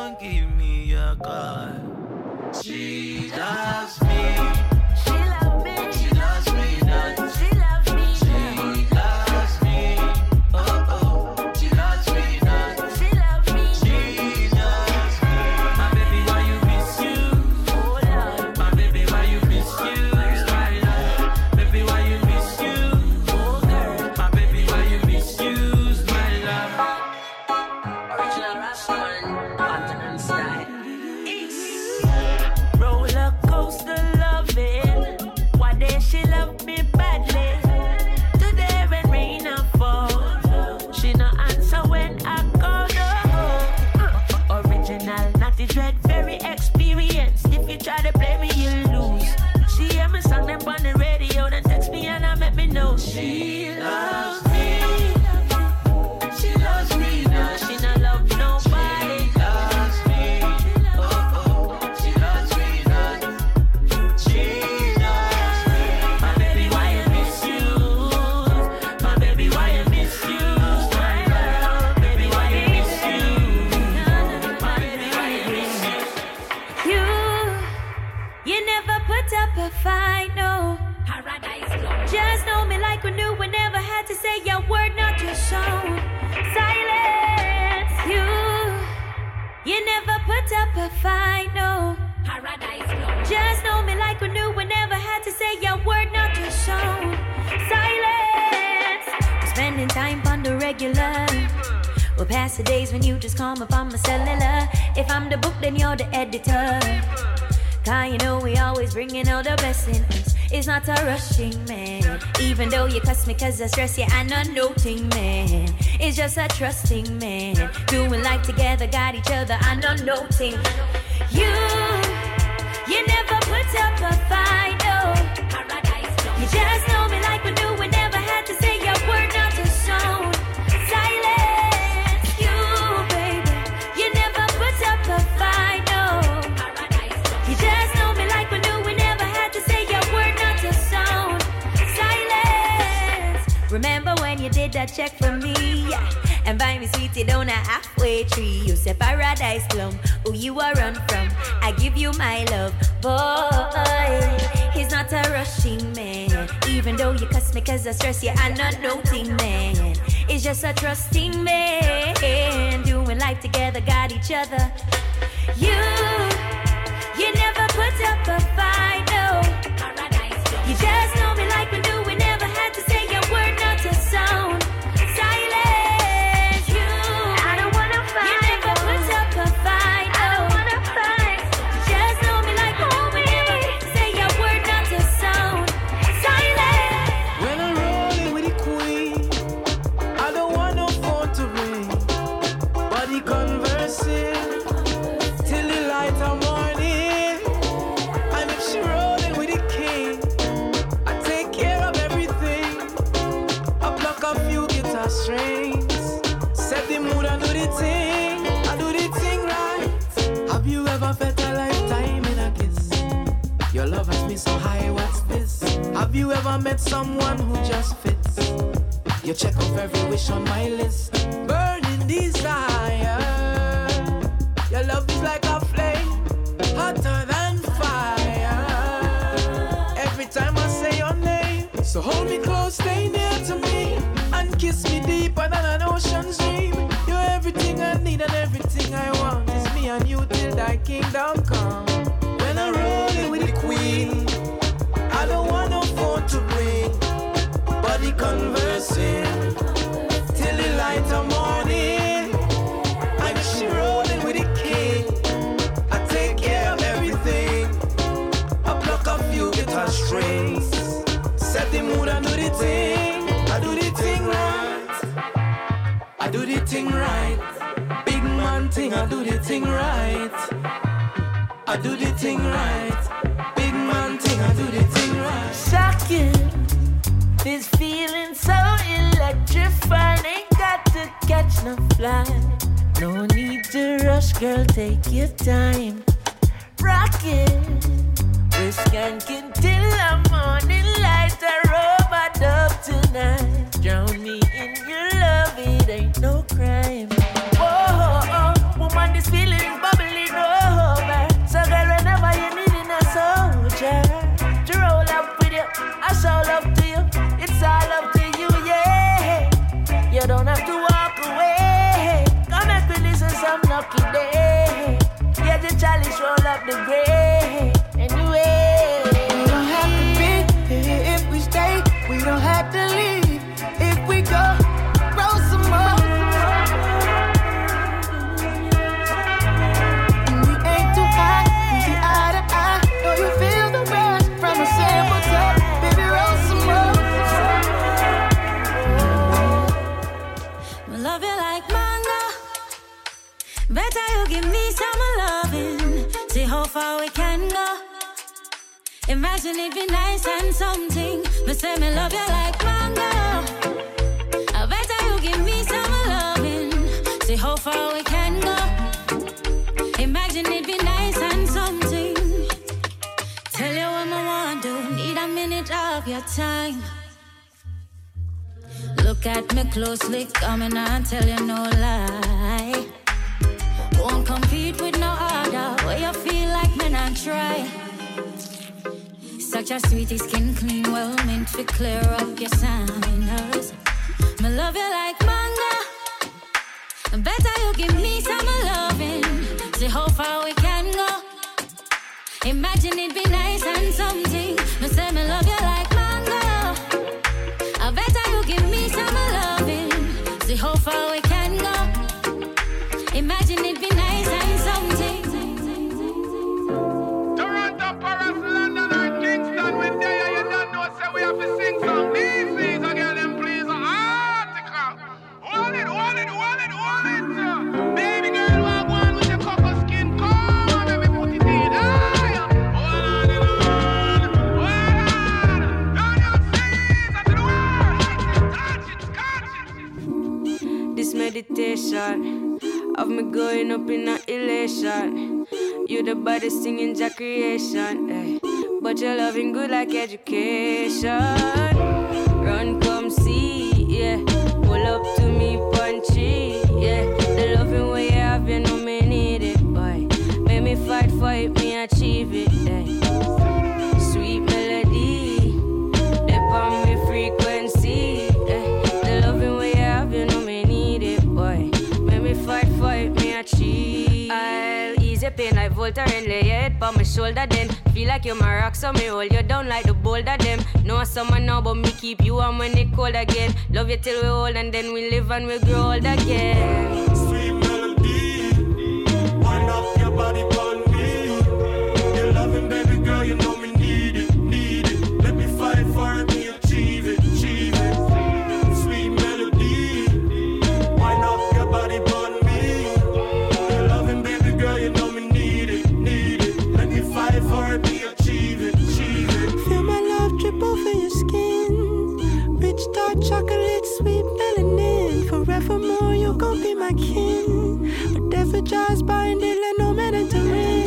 don't give me a call. She does. man. Even though you cuss me cause I stress you, yeah, I know noting, man. It's just a trusting, man. Doing life together, got each other, I know noting. sit down a halfway tree. You say paradise plum, who you are run from? I give you my love, boy. He's not a rushing man, even though you cuss me cause I stress you. I'm not noting man. It's just a trusting man, doing life together, got each other. You, you never put up a far we can go. Imagine it'd be nice and something. But say me love you like mango. I bet you give me some loving. See how far we can go. Imagine it'd be nice and something. Tell you what I want to. Need a minute of your time. Look at me closely, coming and tell you no lie. Won't compete with no other. What you feel? Try. Such a sweetie skin clean, well meant to clear up your sinus. Me love you like manga. Better you give me some loving. See how far we can go. Imagine it be nice and something. Me say me love you like mango. I better you give me some loving. See how far. elation. Of me going up in a elation. You the body singing your creation. Eh. But you're loving good like education. Run, come see, yeah. Pull up to me, punchy, yeah. The loving way you have, you know me need it, boy. Make me fight for it, me achieve it, eh. and lay your head on my shoulder then Feel like you're my rock so me hold you down like the boulder them. No summer now but me keep you warm when it cold again. Love you till we old and then we live and we grow old again. Sweet melody, wind up your body Chocolate sweet melanin. Forevermore, you gon' be my kin. Whatever jars bind it, let no man enter in.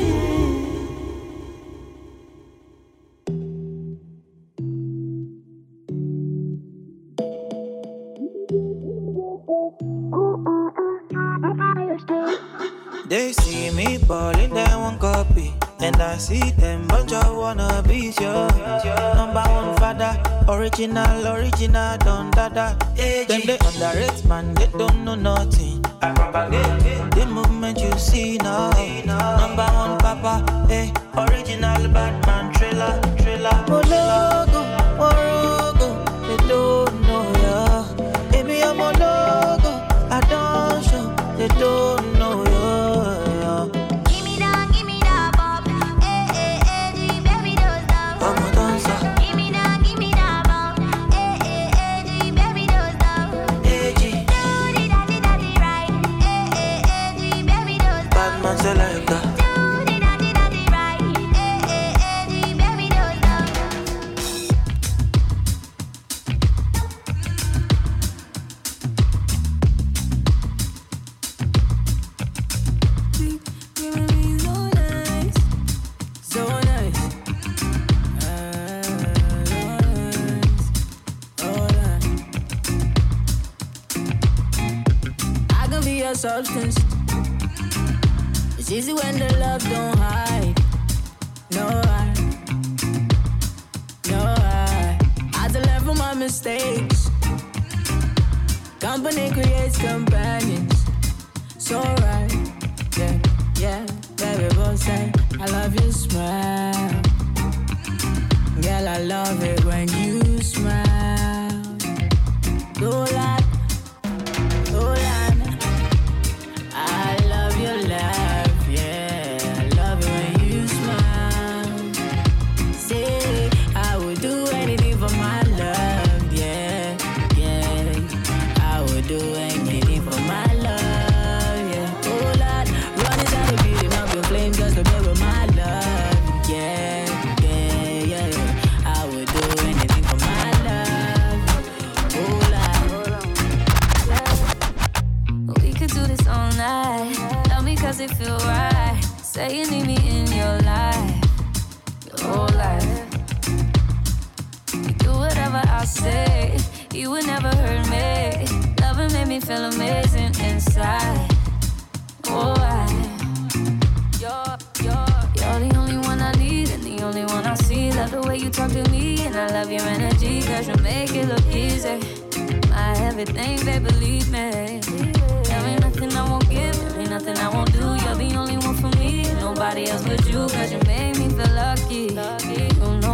They see me ballin', they want copy. And I see them bunch of be yo. Number one father, original, original, don dada. Then they underrate, man, they don't know nothing. I propagate the movement you see now. Number one papa, hey, original Batman trailer, trailer. Oh.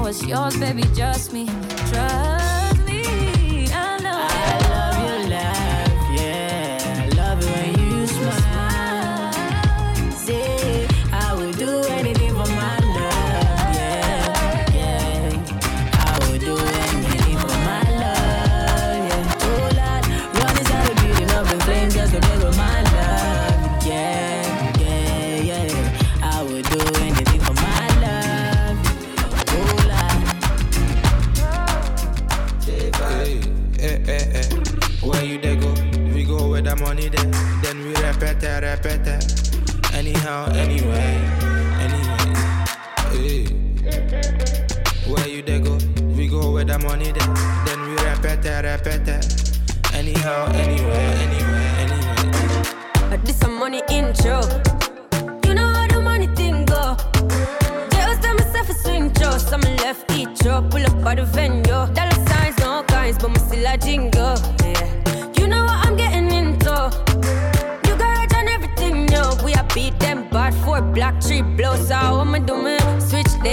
what's yours, baby, just me. Trust anyhow, anyway. Anyway. Hey. Where you they go? We go where the money there. Then we repeat that, repeat that. Anyhow, anyway, anyway, anyway. This some money intro. You know how the money thing go. Just tell myself a swing, just I'm left each up, pull up by the venue. Dollar signs, no kinds, but my still a jingle.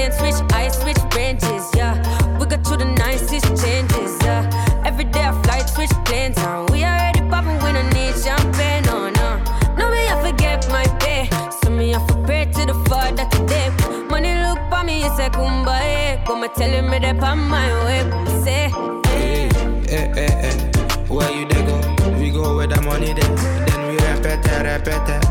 can't switch, I switch branches, yeah. We got to the nicest changes, yeah. Every day I fly, switch planes, on. We already poppin' when I need champagne, on, no, no. Me, I forget my pay. So me, I forget to the fault that today. Money look for me, it's a kumbaya. Eh. Come and tell me that on my way, say. Hey, hey, hey. Where you they go? We go where the money there. Then we repeat it, repeat.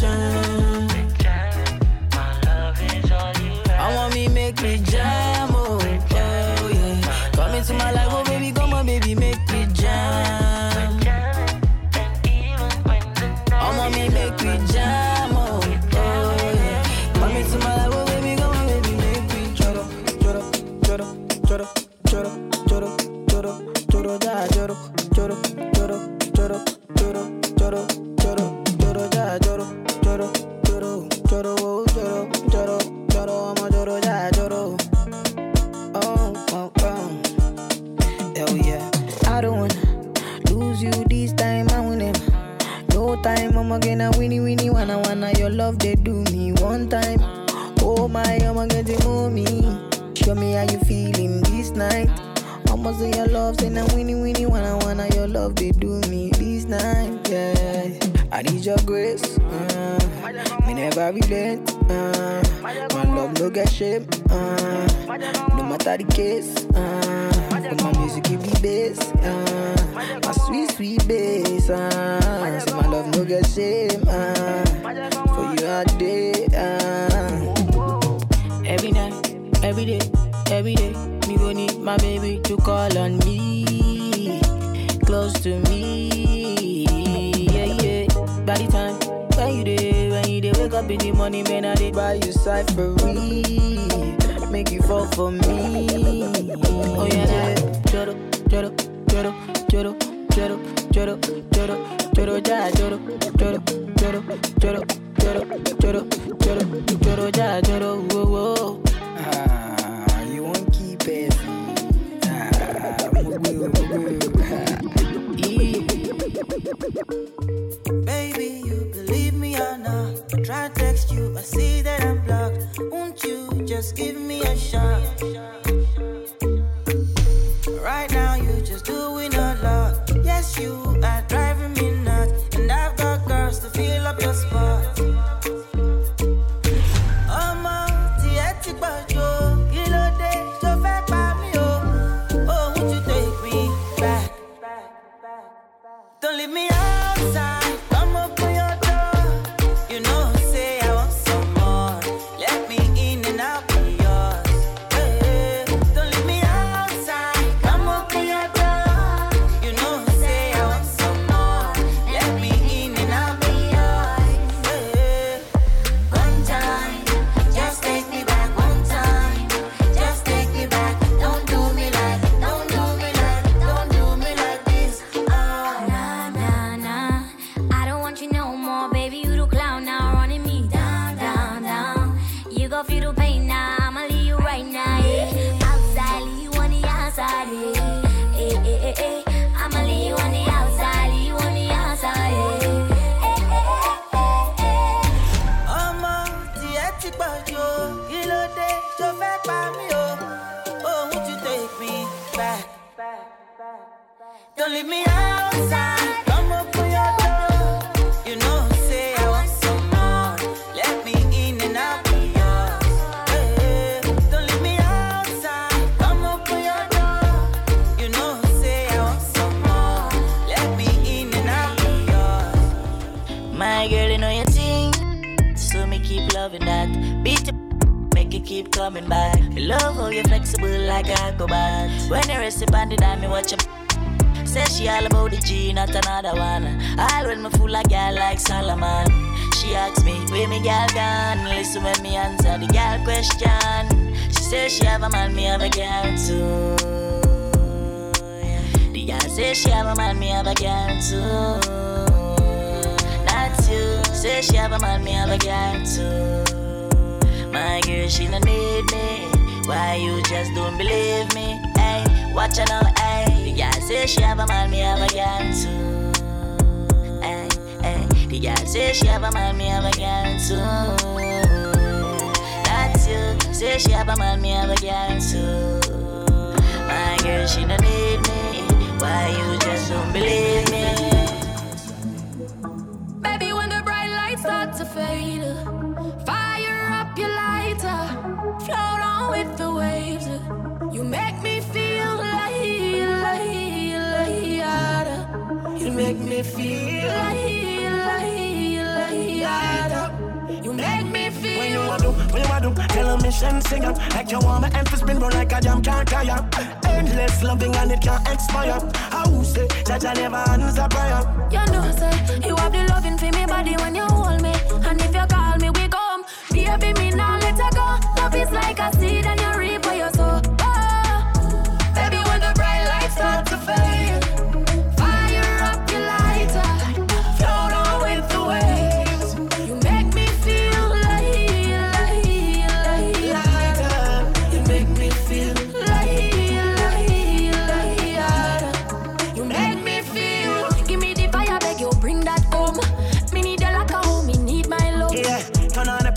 Change.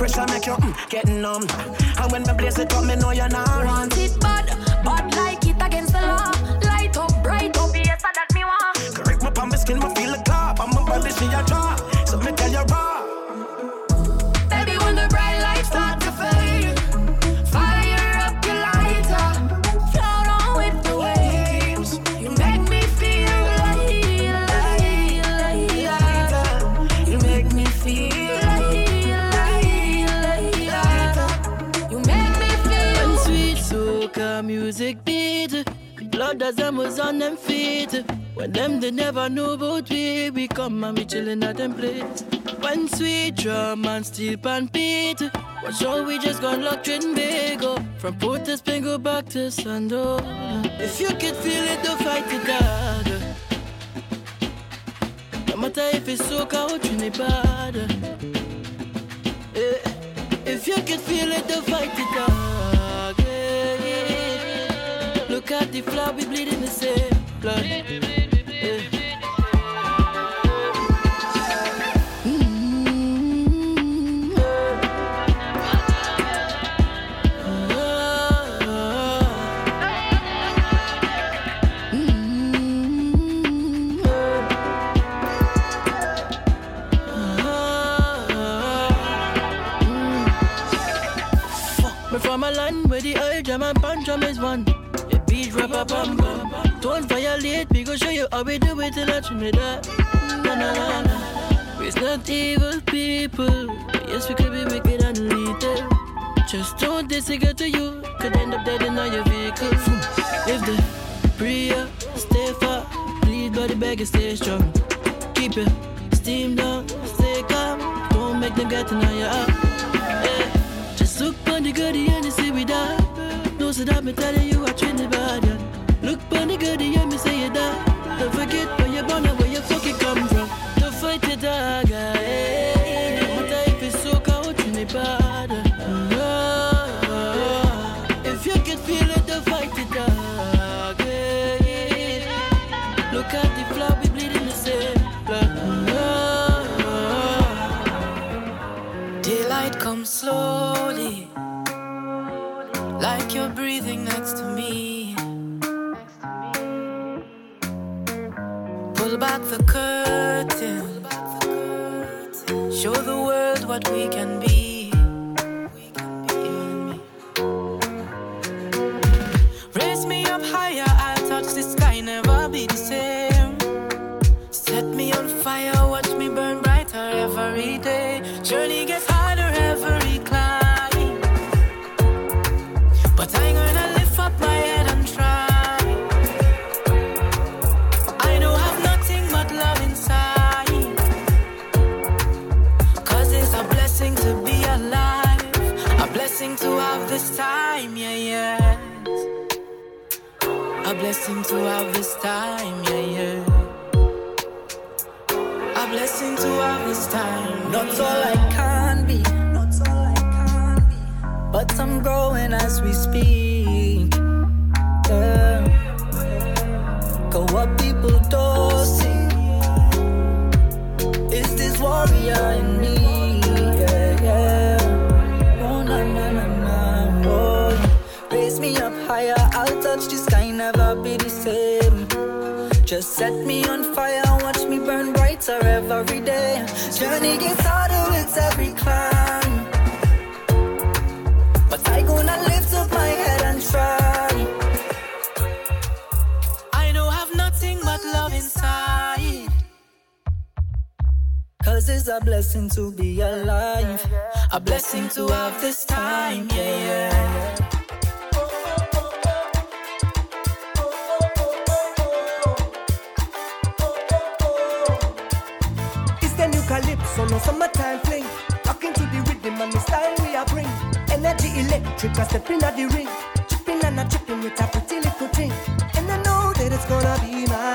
pressure make you mm, get numb. And when me blaze it up, me know you're not want it bad, bad like it against the law. Light up, bright up, yes, that me want. Correct my palm, my skin, my feel a cop. I'm a body, she a draw. So me tell you. Brothers them was on them feet. When them they never know about we, we come and we chillin' at them place. When sweet drum and steel pan beat, watch how we just got locked in big. From Port to Spingo back to Sando. If you could feel it, don't fight it hard. No matter if it's soca or Trinidad. Yeah. If you could feel it, don't fight it hard look the flower, we bleed in the same blood. up. Don't violate me, go show you how we do it till I Trinidad. Na na na na. It's not evil people. Yes, we could be wicked and lethal. Just don't disagree to you. Could end up dead in all your vehicle. If the prayer stay far, please body bag and stay strong. Keep it steam down, stay calm. Don't make them get in know you up. Yeah. Eh, just look on the goodie and you see we die. No, so that me telling you I treat the body. what we can be. We can be. Raise me up higher, I'll touch the sky, never be the same. Set me on fire, watch me burn brighter every day. Journey gets harder with every climb. But I gonna lift up my head and try. I know I've nothing but love inside. Cause it's a blessing to be alive. A blessing to have this time, yeah, yeah. So no summertime fling. Rocking to the rhythm and the style we are bring. Energy electric, I step in at the ring. Chipping and a chipping with a pretty little thing. And I know that it's gonna be mine.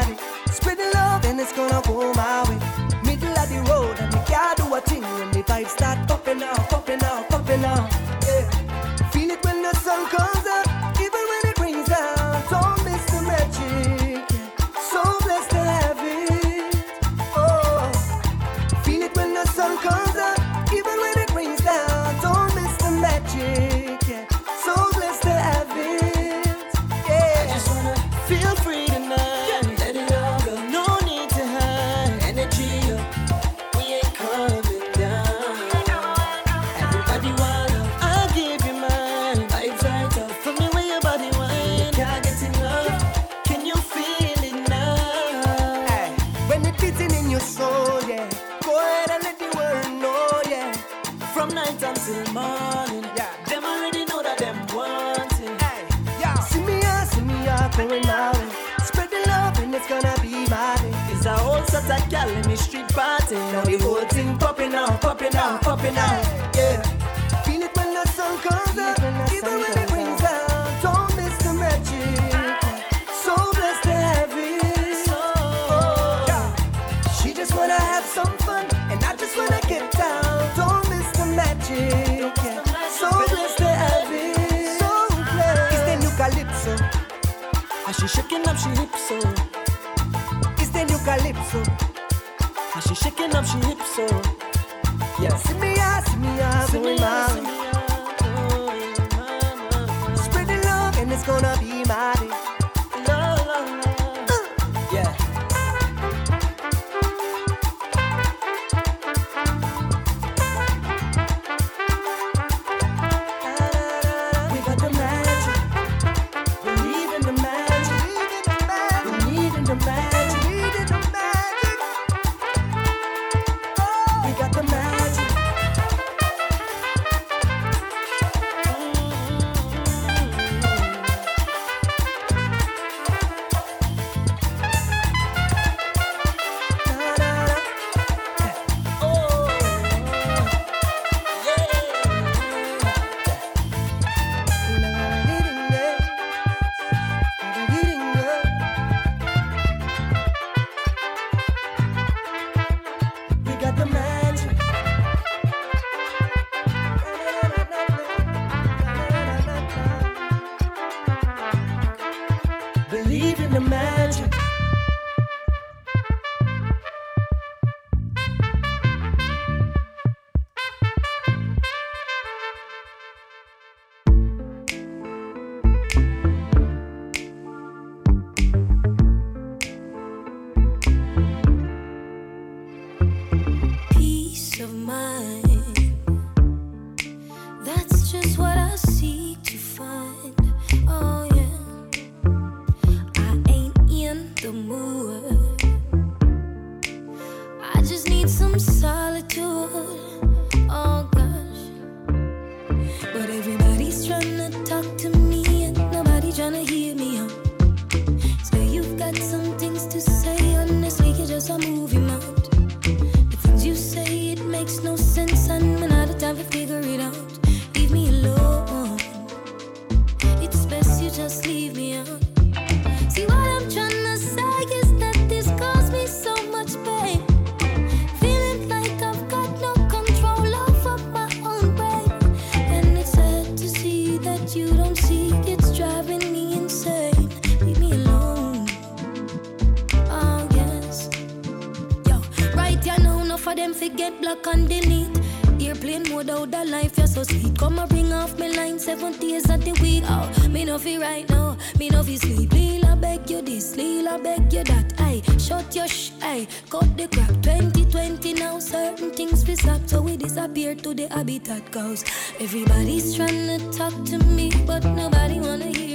them forget block and delete. Airplane mode out the life, you're so sweet. Come and bring off my line seven days at the week. Oh, me no feel right now, me no feel sleep. Lil, beg you this, Lil, beg you that. I shut your sh, I cut the crap. 2020 now, certain things we stop, so we disappear to the habitat. Cause everybody's trying to talk to me, but nobody wanna hear.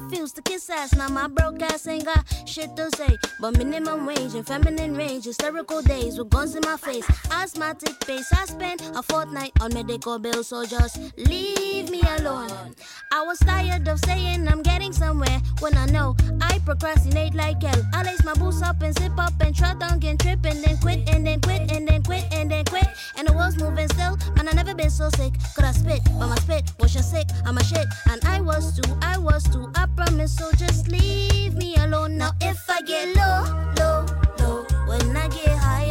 Refused to kiss ass. Now my broke ass ain't got shit to say. But minimum wage and feminine range, hysterical days with guns in my face. Asthmatic face, I spent a fortnight on medical bills, so just leave me alone. I was tired of saying I'm getting somewhere when I know I procrastinate like hell. I lace my boots up and zip up and try down and trip and then quit and then quit and then quit and then quit. And the world's moving still, and I never been so sick. Could I spit, but my spit was just sick. I'm a shit, and I was too, I was too. I promise, so just leave me alone now if I get low. low, low, low. When I get high.